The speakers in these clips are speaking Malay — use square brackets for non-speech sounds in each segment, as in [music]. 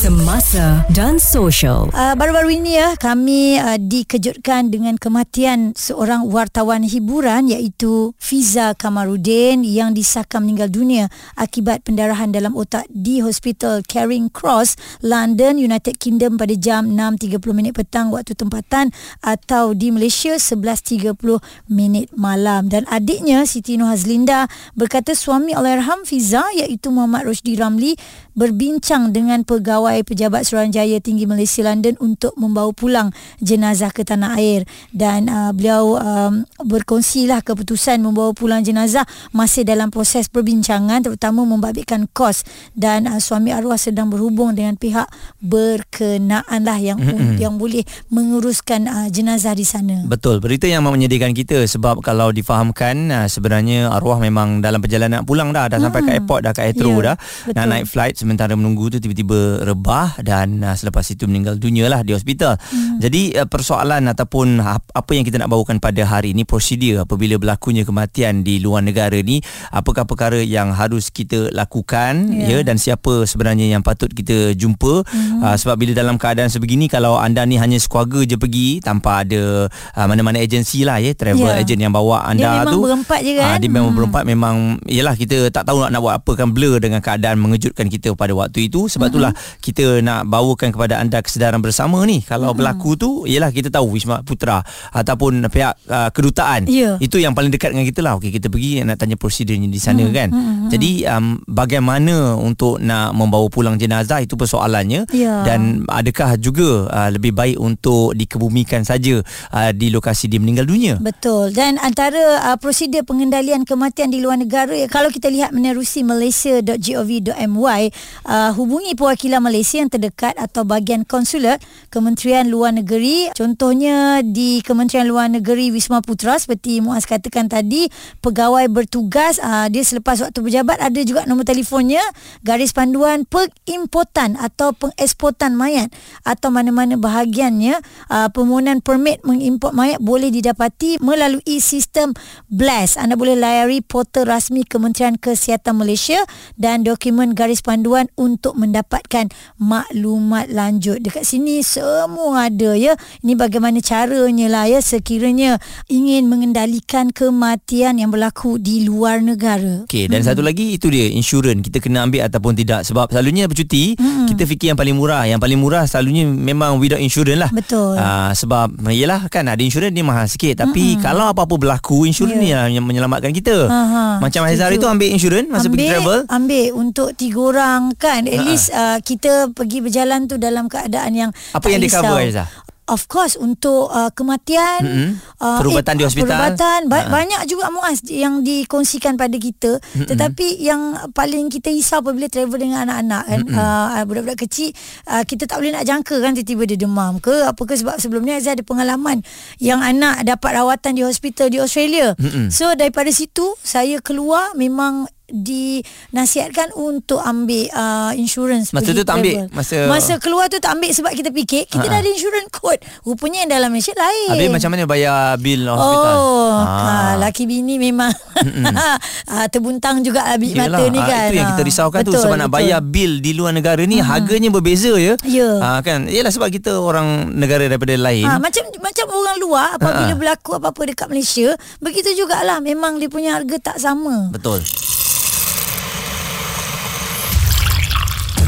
Semasa dan social. Uh, baru-baru ini ya kami uh, dikejutkan dengan kematian seorang wartawan hiburan iaitu Fiza Kamarudin yang disahkan meninggal dunia akibat pendarahan dalam otak di Hospital Caring Cross, London, United Kingdom pada jam 6.30 minit petang waktu tempatan atau di Malaysia 11.30 minit malam. Dan adiknya Siti Nuhazlinda berkata suami Allahyarham Fiza iaitu Muhammad Rosdi Ramli berbincang dengan pegawai pejabat Suruhanjaya Tinggi Malaysia London untuk membawa pulang jenazah ke tanah air dan uh, beliau um, berkongsilah keputusan membawa pulang jenazah masih dalam proses perbincangan terutama membabitkan kos dan uh, suami arwah sedang berhubung dengan pihak berkenaan lah yang mm-hmm. yang boleh menguruskan uh, jenazah di sana. Betul, berita yang menyedihkan kita sebab kalau difahamkan uh, sebenarnya arwah memang dalam perjalanan pulang dah dah mm-hmm. sampai ke airport dah ke Heathrow yeah, dah betul. nak naik flight sementara menunggu tu tiba-tiba rebah dan uh, selepas itu meninggal dunia lah di hospital. Hmm. Jadi uh, persoalan ataupun apa yang kita nak bawakan pada hari ini prosedur apabila berlakunya kematian di luar negara ni apakah perkara yang harus kita lakukan yeah. ya dan siapa sebenarnya yang patut kita jumpa hmm. uh, sebab bila dalam keadaan sebegini kalau anda ni hanya sekeluarga je pergi tanpa ada uh, mana-mana agensi lah ya travel yeah. agent yang bawa anda dia tu berempat je kan uh, dia memang hmm. berempat memang yalah kita tak tahu nak, nak buat apa kan blur dengan keadaan mengejutkan kita pada waktu itu sebab itulah uh-huh. kita nak bawakan kepada anda kesedaran bersama ni kalau uh-huh. berlaku tu ialah kita tahu Wisma Putra ataupun pihak uh, kedutaan yeah. itu yang paling dekat dengan kita lah okey kita pergi nak tanya prosedurnya di sana uh-huh. kan uh-huh. jadi um, bagaimana untuk nak membawa pulang jenazah itu persoalannya yeah. dan adakah juga uh, lebih baik untuk dikebumikan saja uh, di lokasi dia meninggal dunia betul dan antara uh, prosedur pengendalian kematian di luar negara kalau kita lihat menerusi malaysia.gov.my uh, hubungi perwakilan Malaysia yang terdekat atau bahagian konsulat Kementerian Luar Negeri. Contohnya di Kementerian Luar Negeri Wisma Putra seperti Muaz katakan tadi pegawai bertugas uh, dia selepas waktu berjabat ada juga nombor telefonnya garis panduan pengimportan atau pengeksportan mayat atau mana-mana bahagiannya. Uh, permohonan permit mengimport mayat boleh didapati melalui sistem BLAST anda boleh layari portal rasmi Kementerian Kesihatan Malaysia dan dokumen garis panduan untuk mendapatkan maklumat lanjut. Dekat sini semua ada ya. Ini bagaimana caranya lah ya sekiranya ingin mengendalikan kematian yang berlaku di luar negara. Okey dan hmm. satu lagi itu dia insurans kita kena ambil ataupun tidak sebab selalunya bercuti hmm. kita fikir yang paling murah. Yang paling murah selalunya memang without insurans lah. Betul. Uh, sebab yalah kan ada insurans dia mahal sikit tapi hmm. kalau apa-apa berlaku insurans yeah. ni yang menyelamatkan kita. Aha. Macam Aizari tu ambil insurans masa ambil, pergi travel. Ambil untuk tiga orang kan. At least uh, kita pergi berjalan tu dalam keadaan yang apa yang di cover Aizah? of course untuk uh, kematian mm-hmm. uh, perubatan eh, di hospital perubatan ba- uh-huh. banyak juga muas yang dikongsikan pada kita mm-hmm. tetapi yang paling kita risau apabila travel dengan anak-anak kan mm-hmm. uh, budak-budak kecil uh, kita tak boleh nak jangka kan tiba-tiba dia demam ke apa ke sebab sebelum ni Azhar ada pengalaman yang anak dapat rawatan di hospital di Australia mm-hmm. so daripada situ saya keluar memang dinasihatkan untuk ambil uh, insurans masa tu tak ambil? masa masa keluar tu tak ambil sebab kita fikir kita uh-huh. dah ada insurans code rupanya yang dalam Malaysia lain. Habis macam mana bayar bil hospital? Oh ha. laki bini memang. Uh, [laughs] terbuntang juga lah biji mata ni kan. itu yang kita risaukan betul, tu sebab betul. nak bayar bil di luar negara ni hmm. harganya berbeza ya. Yeah. ha, kan? Ialah sebab kita orang negara daripada lain. Ha, macam macam orang luar apabila ha. berlaku apa-apa dekat Malaysia begitu jugalah memang dia punya harga tak sama. Betul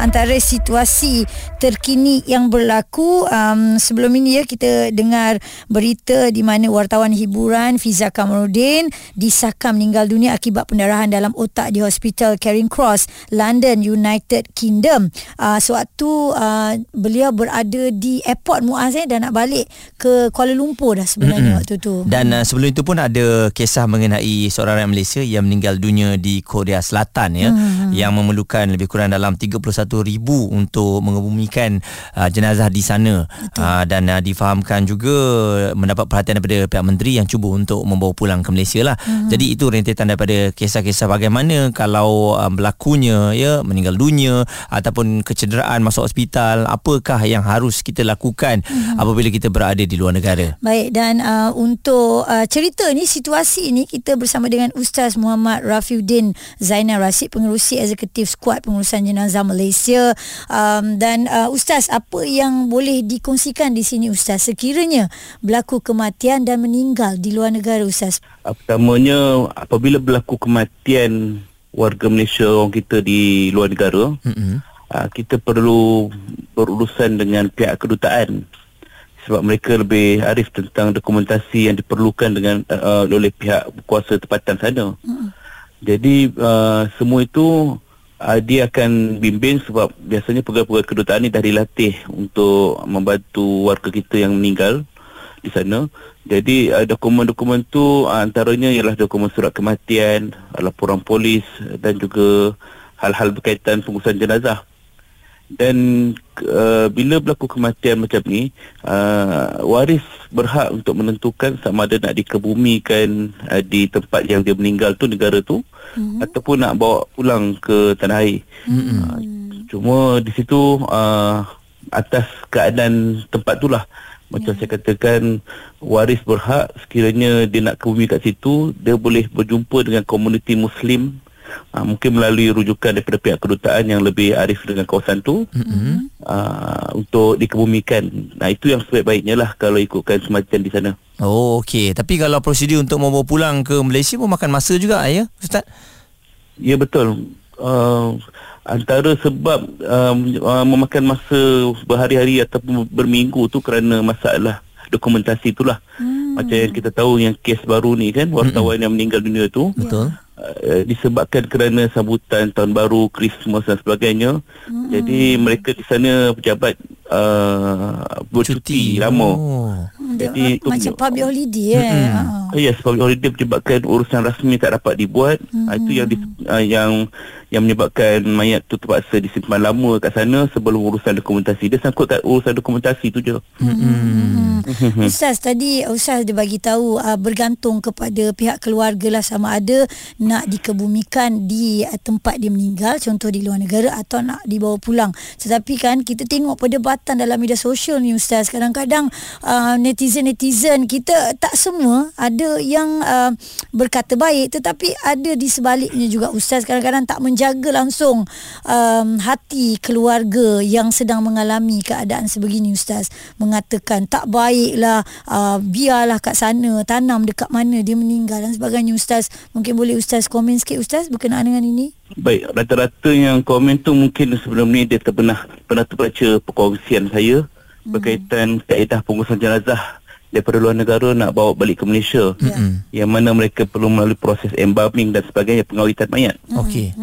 antara situasi terkini yang berlaku um, sebelum ini ya kita dengar berita di mana wartawan hiburan Fiza Kamarudin disahkan meninggal dunia akibat pendarahan dalam otak di Hospital Caring Cross London United Kingdom uh, sewaktu uh, beliau berada di airport Muaz eh, dan nak balik ke Kuala Lumpur dah sebenarnya mm-hmm. waktu tu dan uh, sebelum itu pun ada kisah mengenai seorang rakyat Malaysia yang meninggal dunia di Korea Selatan ya mm-hmm. yang memerlukan lebih kurang dalam 31 ribu untuk mengebumikan uh, jenazah di sana uh, dan uh, difahamkan juga mendapat perhatian daripada pihak menteri yang cuba untuk membawa pulang ke Malaysia lah. Uh-huh. Jadi itu rentetan daripada kisah-kisah bagaimana kalau uh, berlakunya ya meninggal dunia ataupun kecederaan masuk hospital apakah yang harus kita lakukan uh-huh. apabila kita berada di luar negara. Baik dan uh, untuk uh, cerita ni situasi ini kita bersama dengan Ustaz Muhammad Rafiuddin Zainal Rasid pengerusi eksekutif skuad pengurusan jenazah Malaysia um, dan uh, Ustaz apa yang boleh dikongsikan di sini Ustaz sekiranya berlaku kematian dan meninggal di luar negara Ustaz Pertamanya apabila berlaku kematian warga Malaysia orang kita di luar negara mm-hmm. uh, kita perlu berurusan dengan pihak kedutaan sebab mereka lebih arif tentang dokumentasi yang diperlukan dengan uh, oleh pihak kuasa tempatan sana. Mm-hmm. Jadi uh, semua itu uh, dia akan bimbing sebab biasanya pegawai-pegawai kedutaan ini dah dilatih untuk membantu warga kita yang meninggal di sana. Jadi uh, dokumen-dokumen tu uh, antaranya ialah dokumen surat kematian, laporan polis dan juga hal-hal berkaitan pengurusan jenazah. Dan uh, bila berlaku kematian macam ni, uh, waris berhak untuk menentukan sama ada nak dikebumikan uh, di tempat yang dia meninggal tu negara tu mm-hmm. ataupun nak bawa pulang ke tanah air. Mm-hmm. Uh, cuma di situ uh, atas keadaan tempat tu lah macam yeah. saya katakan waris berhak sekiranya dia nak kebumi kat situ dia boleh berjumpa dengan komuniti muslim uh, mungkin melalui rujukan daripada pihak kedutaan yang lebih arif dengan kawasan tu mm-hmm. uh, untuk dikebumikan. Nah itu yang sebaik-baiknya lah kalau ikutkan semacam di sana. Oh okey. Tapi kalau prosedur untuk membawa pulang ke Malaysia pun makan masa juga ya Ustaz? Ya betul. Uh, antara sebab uh, uh, memakan masa berhari-hari ataupun berminggu tu kerana masalah dokumentasi itulah. Hmm. Macam yang kita tahu yang kes baru ni kan wartawan hmm. yang meninggal dunia tu. Betul. Uh, disebabkan kerana sambutan tahun baru, Christmas dan sebagainya. Hmm. Jadi mereka di sana pejabat uh, bercuti Cuti. lama. Oh. Jadi itu macam public holiday eh. Hmm. Uh. Yes, public holiday menyebabkan urusan rasmi tak dapat dibuat. Hmm. Uh, itu yang di, uh, yang yang menyebabkan mayat tu terpaksa disimpan lama kat sana sebelum urusan dokumentasi. Dia sangkut kat urusan dokumentasi tu je. Hmm. Ustaz tadi Ustaz dia bagi tahu uh, bergantung kepada pihak keluarga lah sama ada nak dikebumikan di uh, tempat dia meninggal contoh di luar negara atau nak dibawa pulang tetapi kan kita tengok perdebatan dalam media sosial ni ustaz kadang-kadang uh, netizen-netizen kita tak semua ada yang uh, berkata baik tetapi ada di sebaliknya juga ustaz kadang-kadang tak menjaga langsung um, hati keluarga yang sedang mengalami keadaan sebegini ustaz mengatakan tak baiklah uh, biarlah kat sana tanam dekat mana dia meninggal dan sebagainya ustaz mungkin boleh ustaz komen sikit Ustaz berkenaan dengan ini? Baik, rata-rata yang komen tu mungkin sebelum ni dia pernah pernah terbaca perkongsian saya hmm. berkaitan kaedah pengurusan jenazah daripada luar negara nak bawa balik ke Malaysia. Hmm. Yang mana mereka perlu melalui proses embalming dan sebagainya pengawitan mayat. Okey.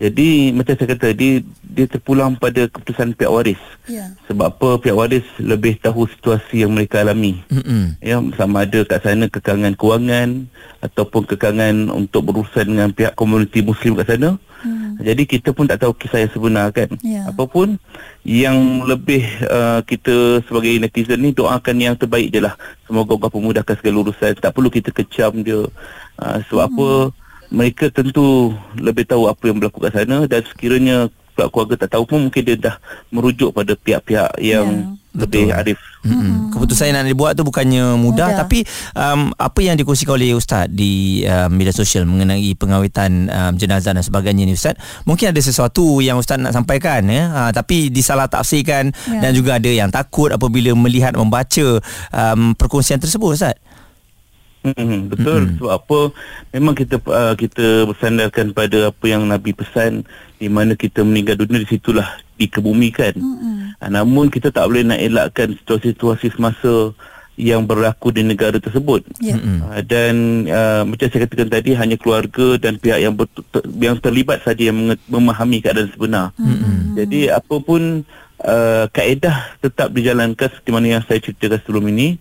Jadi macam saya kata dia dia terpulang pada keputusan pihak waris. Ya. Sebab apa pihak waris lebih tahu situasi yang mereka alami. Mm-hmm. Ya sama ada kat sana kekangan kewangan ataupun kekangan untuk berurusan dengan pihak komuniti muslim kat sana. Mm. Jadi kita pun tak tahu kisah yang sebenar kan. Ya. Apapun yang lebih uh, kita sebagai netizen ni doakan yang terbaik je lah. Semoga Allah pemudahkan segala urusan. Tak perlu kita kecam dia. Uh, sebab mm. apa mereka tentu lebih tahu apa yang berlaku kat sana dan sekiranya pihak keluarga tak tahu pun mungkin dia dah merujuk pada pihak-pihak yang yeah. lebih Betul. arif. Mm-hmm. Keputusan yang nak dibuat tu bukannya mudah, mudah. tapi um, apa yang dikongsikan oleh ustaz di um, media sosial mengenai pengawitan um, jenazah dan sebagainya ni ustaz, mungkin ada sesuatu yang ustaz nak sampaikan ya, uh, tapi disalah tafsirkan yeah. dan juga ada yang takut apabila melihat membaca um, perkongsian tersebut ustaz. Hmm, betul hmm. sebab apa memang kita uh, kita bersandarkan pada apa yang Nabi pesan di mana kita meninggal dunia di situlah dikebumikan. Hmm. Uh, namun kita tak boleh nak elakkan situasi-situasi semasa yang berlaku di negara tersebut. Yeah. Uh, dan uh, macam saya katakan tadi hanya keluarga dan pihak yang ber, ter, yang terlibat saja yang memahami keadaan sebenar. Hmm. Jadi apapun uh, kaedah tetap dijalankan seperti mana yang saya ceritakan sebelum ini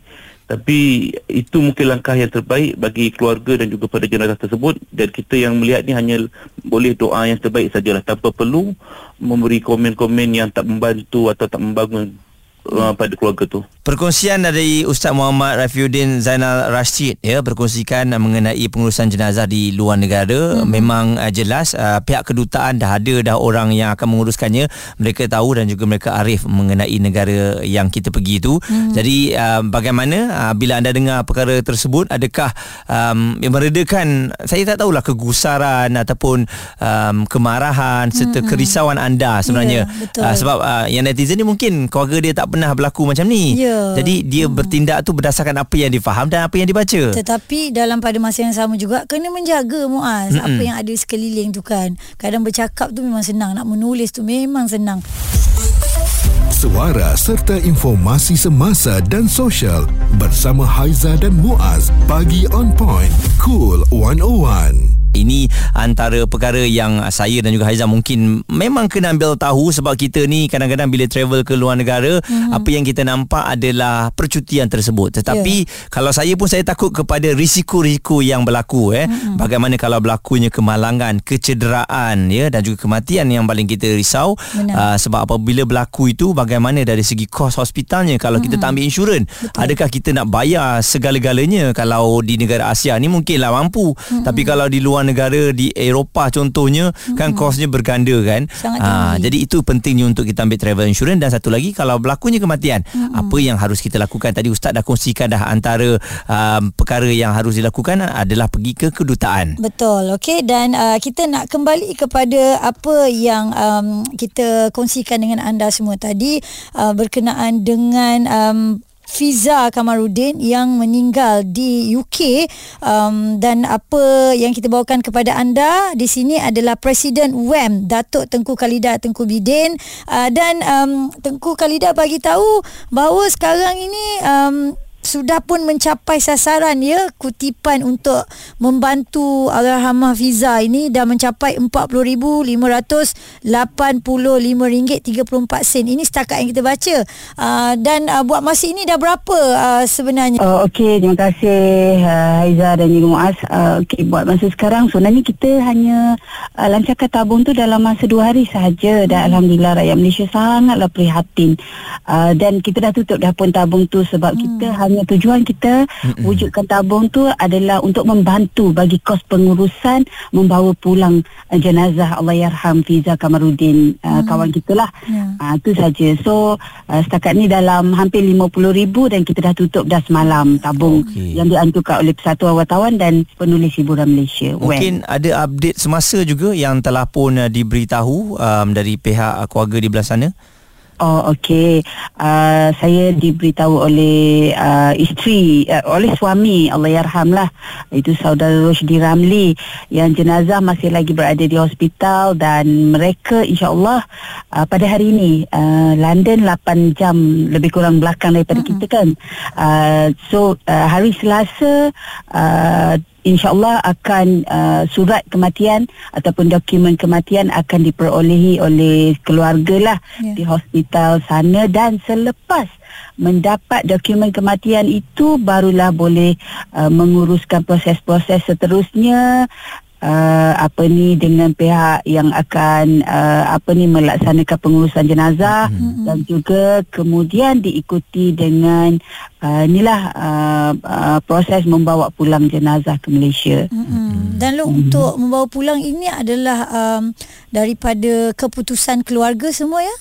Tapi itu mungkin langkah yang terbaik bagi keluarga dan juga pada jenazah tersebut. Dan kita yang melihat ni hanya boleh doa yang terbaik sajalah. Tanpa perlu memberi komen-komen yang tak membantu atau tak membangun uh, pada keluarga tu. Perkongsian dari Ustaz Muhammad Rafiuddin Zainal Rashid ya berkongsikan mengenai pengurusan jenazah di luar negara hmm. memang uh, jelas uh, pihak kedutaan dah ada dah orang yang akan menguruskannya mereka tahu dan juga mereka arif mengenai negara yang kita pergi itu hmm. jadi uh, bagaimana uh, bila anda dengar perkara tersebut adakah um, yang meredakan saya tak tahulah kegusaran ataupun um, kemarahan serta hmm. kerisauan anda sebenarnya yeah, uh, sebab uh, yang netizen ni mungkin keluarga dia tak pernah berlaku macam ni Ya. jadi dia hmm. bertindak tu berdasarkan apa yang difaham dan apa yang dibaca. Tetapi dalam pada masa yang sama juga kena menjaga Muaz Mm-mm. apa yang ada sekeliling tu kan. Kadang bercakap tu memang senang, nak menulis tu memang senang. Suara serta informasi semasa dan sosial bersama Haiza dan Muaz pagi on point cool 101. Ini antara perkara yang saya dan juga Haiza mungkin memang kena ambil tahu sebab kita ni kadang-kadang bila travel ke luar negara mm-hmm. apa yang kita nampak adalah percutian tersebut. Tetapi yeah. kalau saya pun saya takut kepada risiko-risiko yang berlaku eh. Mm-hmm. Bagaimana kalau berlakunya kemalangan, kecederaan ya dan juga kematian yang paling kita risau uh, sebab apabila berlaku itu bagaimana dari segi kos hospitalnya kalau mm-hmm. kita tak ambil insurans adakah kita nak bayar segala-galanya kalau di negara Asia ni mungkinlah mampu mm-hmm. tapi kalau di luar negara di Eropah contohnya hmm. kan kosnya berganda kan? Ha, jadi itu pentingnya untuk kita ambil travel insurance. Dan satu lagi kalau berlakunya kematian hmm. apa yang harus kita lakukan? Tadi ustaz dah kongsikan dah antara um, perkara yang harus dilakukan adalah pergi ke kedutaan. Betul okey. Dan uh, kita nak kembali kepada apa yang um, kita kongsikan dengan anda semua tadi uh, berkenaan dengan um, Fiza Kamarudin yang meninggal di UK um, dan apa yang kita bawakan kepada anda di sini adalah Presiden WEM Datuk Tengku Khalida Tengku Bidin. Uh, dan um, Tengku Khalida bagi tahu bahawa sekarang ini um, sudah pun mencapai sasaran ya kutipan untuk membantu Alhamah Fiza ini dah mencapai RM40,585.34 sen. Ini setakat yang kita baca. Uh, dan uh, buat masa ini dah berapa uh, sebenarnya? Uh, Okey terima kasih uh, Haiza dan juga Muaz. Uh, Okey buat masa sekarang sebenarnya kita hanya uh, lancarkan tabung tu dalam masa dua hari sahaja. Dan Alhamdulillah rakyat Malaysia sangatlah prihatin. Uh, dan kita dah tutup dah pun tabung tu sebab hmm. kita hanya tujuan kita Mm-mm. wujudkan tabung tu adalah untuk membantu bagi kos pengurusan membawa pulang uh, jenazah Allahyarham Fiza Kamarudin uh, mm. kawan kita lah yeah. uh, itu saja so uh, setakat ni dalam hampir 50 ribu dan kita dah tutup dah semalam tabung okay. yang dianjurkan oleh Persatuan Wartawan dan penulis hiburan Malaysia mungkin When. ada update semasa juga yang telah pun uh, diberitahu um, dari pihak uh, keluarga di belah sana Oh okey. Uh, saya diberitahu oleh uh, isteri uh, oleh suami Allahyarhamlah itu saudara Roshdi Ramli yang jenazah masih lagi berada di hospital dan mereka insyaallah uh, pada hari ini uh, London 8 jam lebih kurang belakang daripada mm-hmm. kita kan. Uh, so uh, hari Selasa uh, insyaallah akan uh, surat kematian ataupun dokumen kematian akan diperolehi oleh keluarga lah yeah. di hospital sana dan selepas mendapat dokumen kematian itu barulah boleh uh, menguruskan proses-proses seterusnya uh, apa ni dengan pihak yang akan uh, apa ni melaksanakan pengurusan jenazah mm-hmm. dan juga kemudian diikuti dengan uh, inilah uh, uh, proses membawa pulang jenazah ke Malaysia. Mm-hmm. Dan lo mm-hmm. untuk membawa pulang ini adalah um, daripada keputusan keluarga semua ya?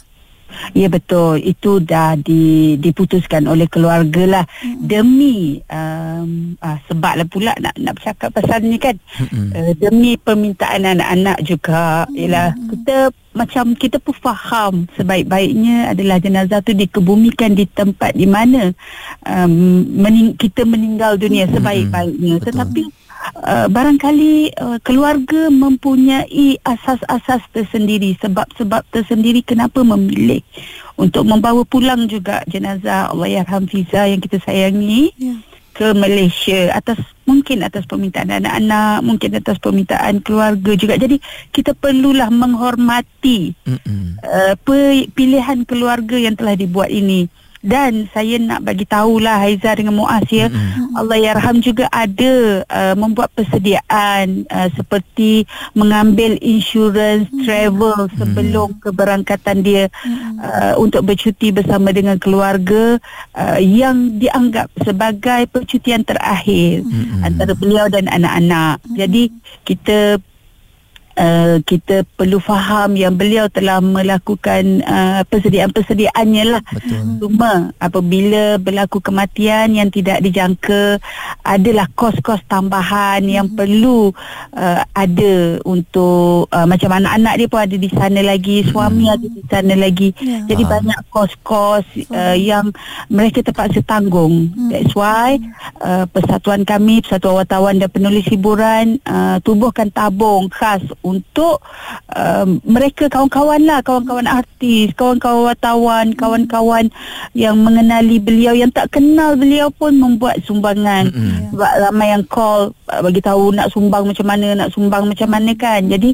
Ya betul itu dah di, diputuskan oleh keluarga lah hmm. demi um, uh, sebablah pula nak nak bercakap pasal ni kan hmm. uh, demi permintaan anak-anak juga hmm. ialah kita macam kita pun faham sebaik-baiknya adalah jenazah tu dikebumikan di tempat di mana um, mening- kita meninggal dunia hmm. sebaik-baiknya hmm. tetapi uh, barangkali uh, keluarga mempunyai asas-asas tersendiri sebab-sebab tersendiri kenapa memilih untuk membawa pulang juga jenazah Allahyarham Fiza yang kita sayangi yeah. ke Malaysia atas mungkin atas permintaan anak-anak mungkin atas permintaan keluarga juga. Jadi kita perlulah menghormati uh, pilihan keluarga yang telah dibuat ini dan saya nak bagi tahulah Haiza dengan Muaz ya mm-hmm. Allah yarham juga ada uh, membuat persediaan uh, seperti mengambil insurans mm-hmm. travel sebelum mm-hmm. keberangkatan dia mm-hmm. uh, untuk bercuti bersama dengan keluarga uh, yang dianggap sebagai percutian terakhir mm-hmm. antara beliau dan anak-anak mm-hmm. jadi kita Uh, kita perlu faham yang beliau telah melakukan uh, persediaan-persediaannya lah. Betul. Cuma apabila berlaku kematian yang tidak dijangka, adalah kos-kos tambahan hmm. yang perlu uh, ada untuk uh, macam anak-anak dia pun ada di sana lagi, suami hmm. ada di sana lagi. Ya. Jadi ha. banyak kos-kos uh, yang mereka terpaksa tanggung. Hmm. That's why uh, persatuan kami, Persatuan Wartawan dan Penulis Hiburan uh, tubuhkan tabung khas untuk uh, mereka kawan-kawan lah kawan-kawan artis kawan-kawan wartawan kawan-kawan yang mengenali beliau yang tak kenal beliau pun membuat sumbangan mm-hmm. sebab ramai yang call uh, bagi tahu nak sumbang macam mana nak sumbang macam mana kan jadi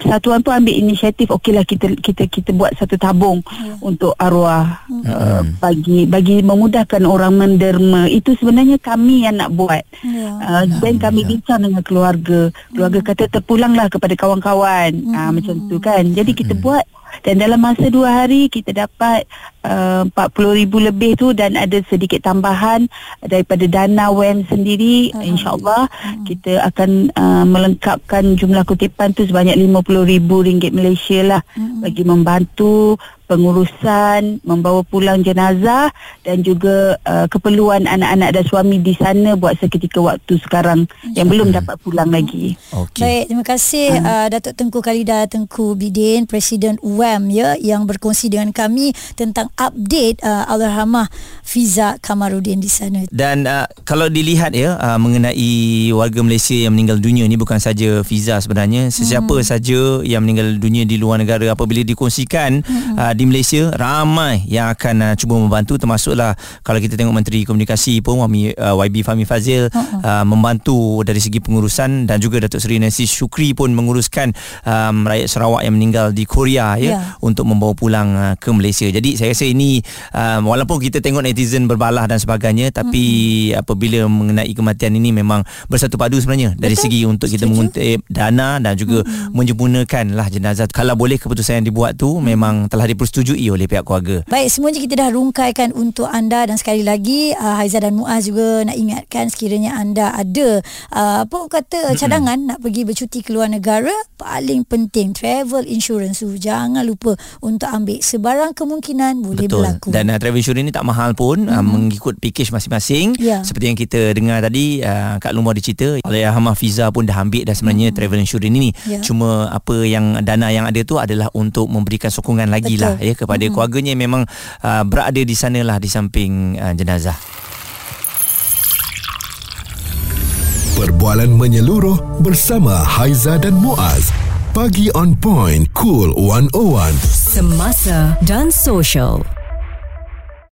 persatuan tu ambil inisiatif okeylah kita kita kita buat satu tabung yeah. untuk arwah mm-hmm. uh, bagi bagi memudahkan orang menderma itu sebenarnya kami yang nak buat yeah. uh, dan kami yeah. bincang dengan keluarga keluarga mm-hmm. kata terpulanglah kepada kawan kawan-kawan mm-hmm. uh, macam tu kan jadi kita mm-hmm. buat dan dalam masa dua hari kita dapat uh, 40 ribu lebih tu dan ada sedikit tambahan daripada dana WEN sendiri uh-huh. insyaAllah uh-huh. kita akan uh, melengkapkan jumlah kutipan tu sebanyak 50 ribu ringgit Malaysia lah uh-huh. bagi membantu pengurusan membawa pulang jenazah dan juga uh, keperluan anak-anak dan suami di sana buat seketika waktu sekarang yang belum dapat pulang lagi. Okay. Baik, terima kasih uh. Uh, Datuk Tengku Kalida Tengku Bidin, Presiden UAM ya yang berkongsi dengan kami tentang update uh, Alhamah Fiza Kamarudin di sana. Dan uh, kalau dilihat ya uh, mengenai warga Malaysia yang meninggal dunia ni bukan saja Fiza sebenarnya, sesiapa hmm. saja yang meninggal dunia di luar negara apabila dikongsikan hmm. uh, di Malaysia ramai yang akan uh, cuba membantu termasuklah kalau kita tengok Menteri Komunikasi pun Wami, uh, YB Fahmi Fazil uh-huh. uh, membantu dari segi pengurusan dan juga Datuk Seri Nancy Shukri pun menguruskan um, rakyat Sarawak yang meninggal di Korea ya yeah. untuk membawa pulang uh, ke Malaysia. Jadi saya rasa ini um, walaupun kita tengok netizen berbalah dan sebagainya tapi uh-huh. apabila mengenai kematian ini memang bersatu padu sebenarnya dari Betul. segi untuk kita mengutip dana dan juga uh-huh. menyempurnakan lah jenazah. Kalau boleh keputusan yang dibuat tu uh-huh. memang telah diperlukan disetujui oleh pihak keluarga. Baik, semuanya kita dah rungkaikan untuk anda dan sekali lagi uh, Haiza dan Muaz juga nak ingatkan sekiranya anda ada uh, apa kata cadangan mm-hmm. nak pergi bercuti ke luar negara, paling penting travel insurance tu jangan lupa untuk ambil sebarang kemungkinan boleh Betul. berlaku. Dan uh, travel insurance ni tak mahal pun mm-hmm. uh, mengikut package masing-masing. Yeah. Seperti yang kita dengar tadi uh, Kak Lumba dicerita oleh Hamah Fiza pun dah ambil dah sebenarnya mm-hmm. travel insurance ini. Yeah. Cuma apa yang dana yang ada tu adalah untuk memberikan sokongan lagi lah ya kepada hmm. keluarganya memang uh, berada di sanalah di samping uh, jenazah. Perbualan menyeluruh bersama Haiza dan Muaz. Pagi on point, cool 101. Semasa dan social.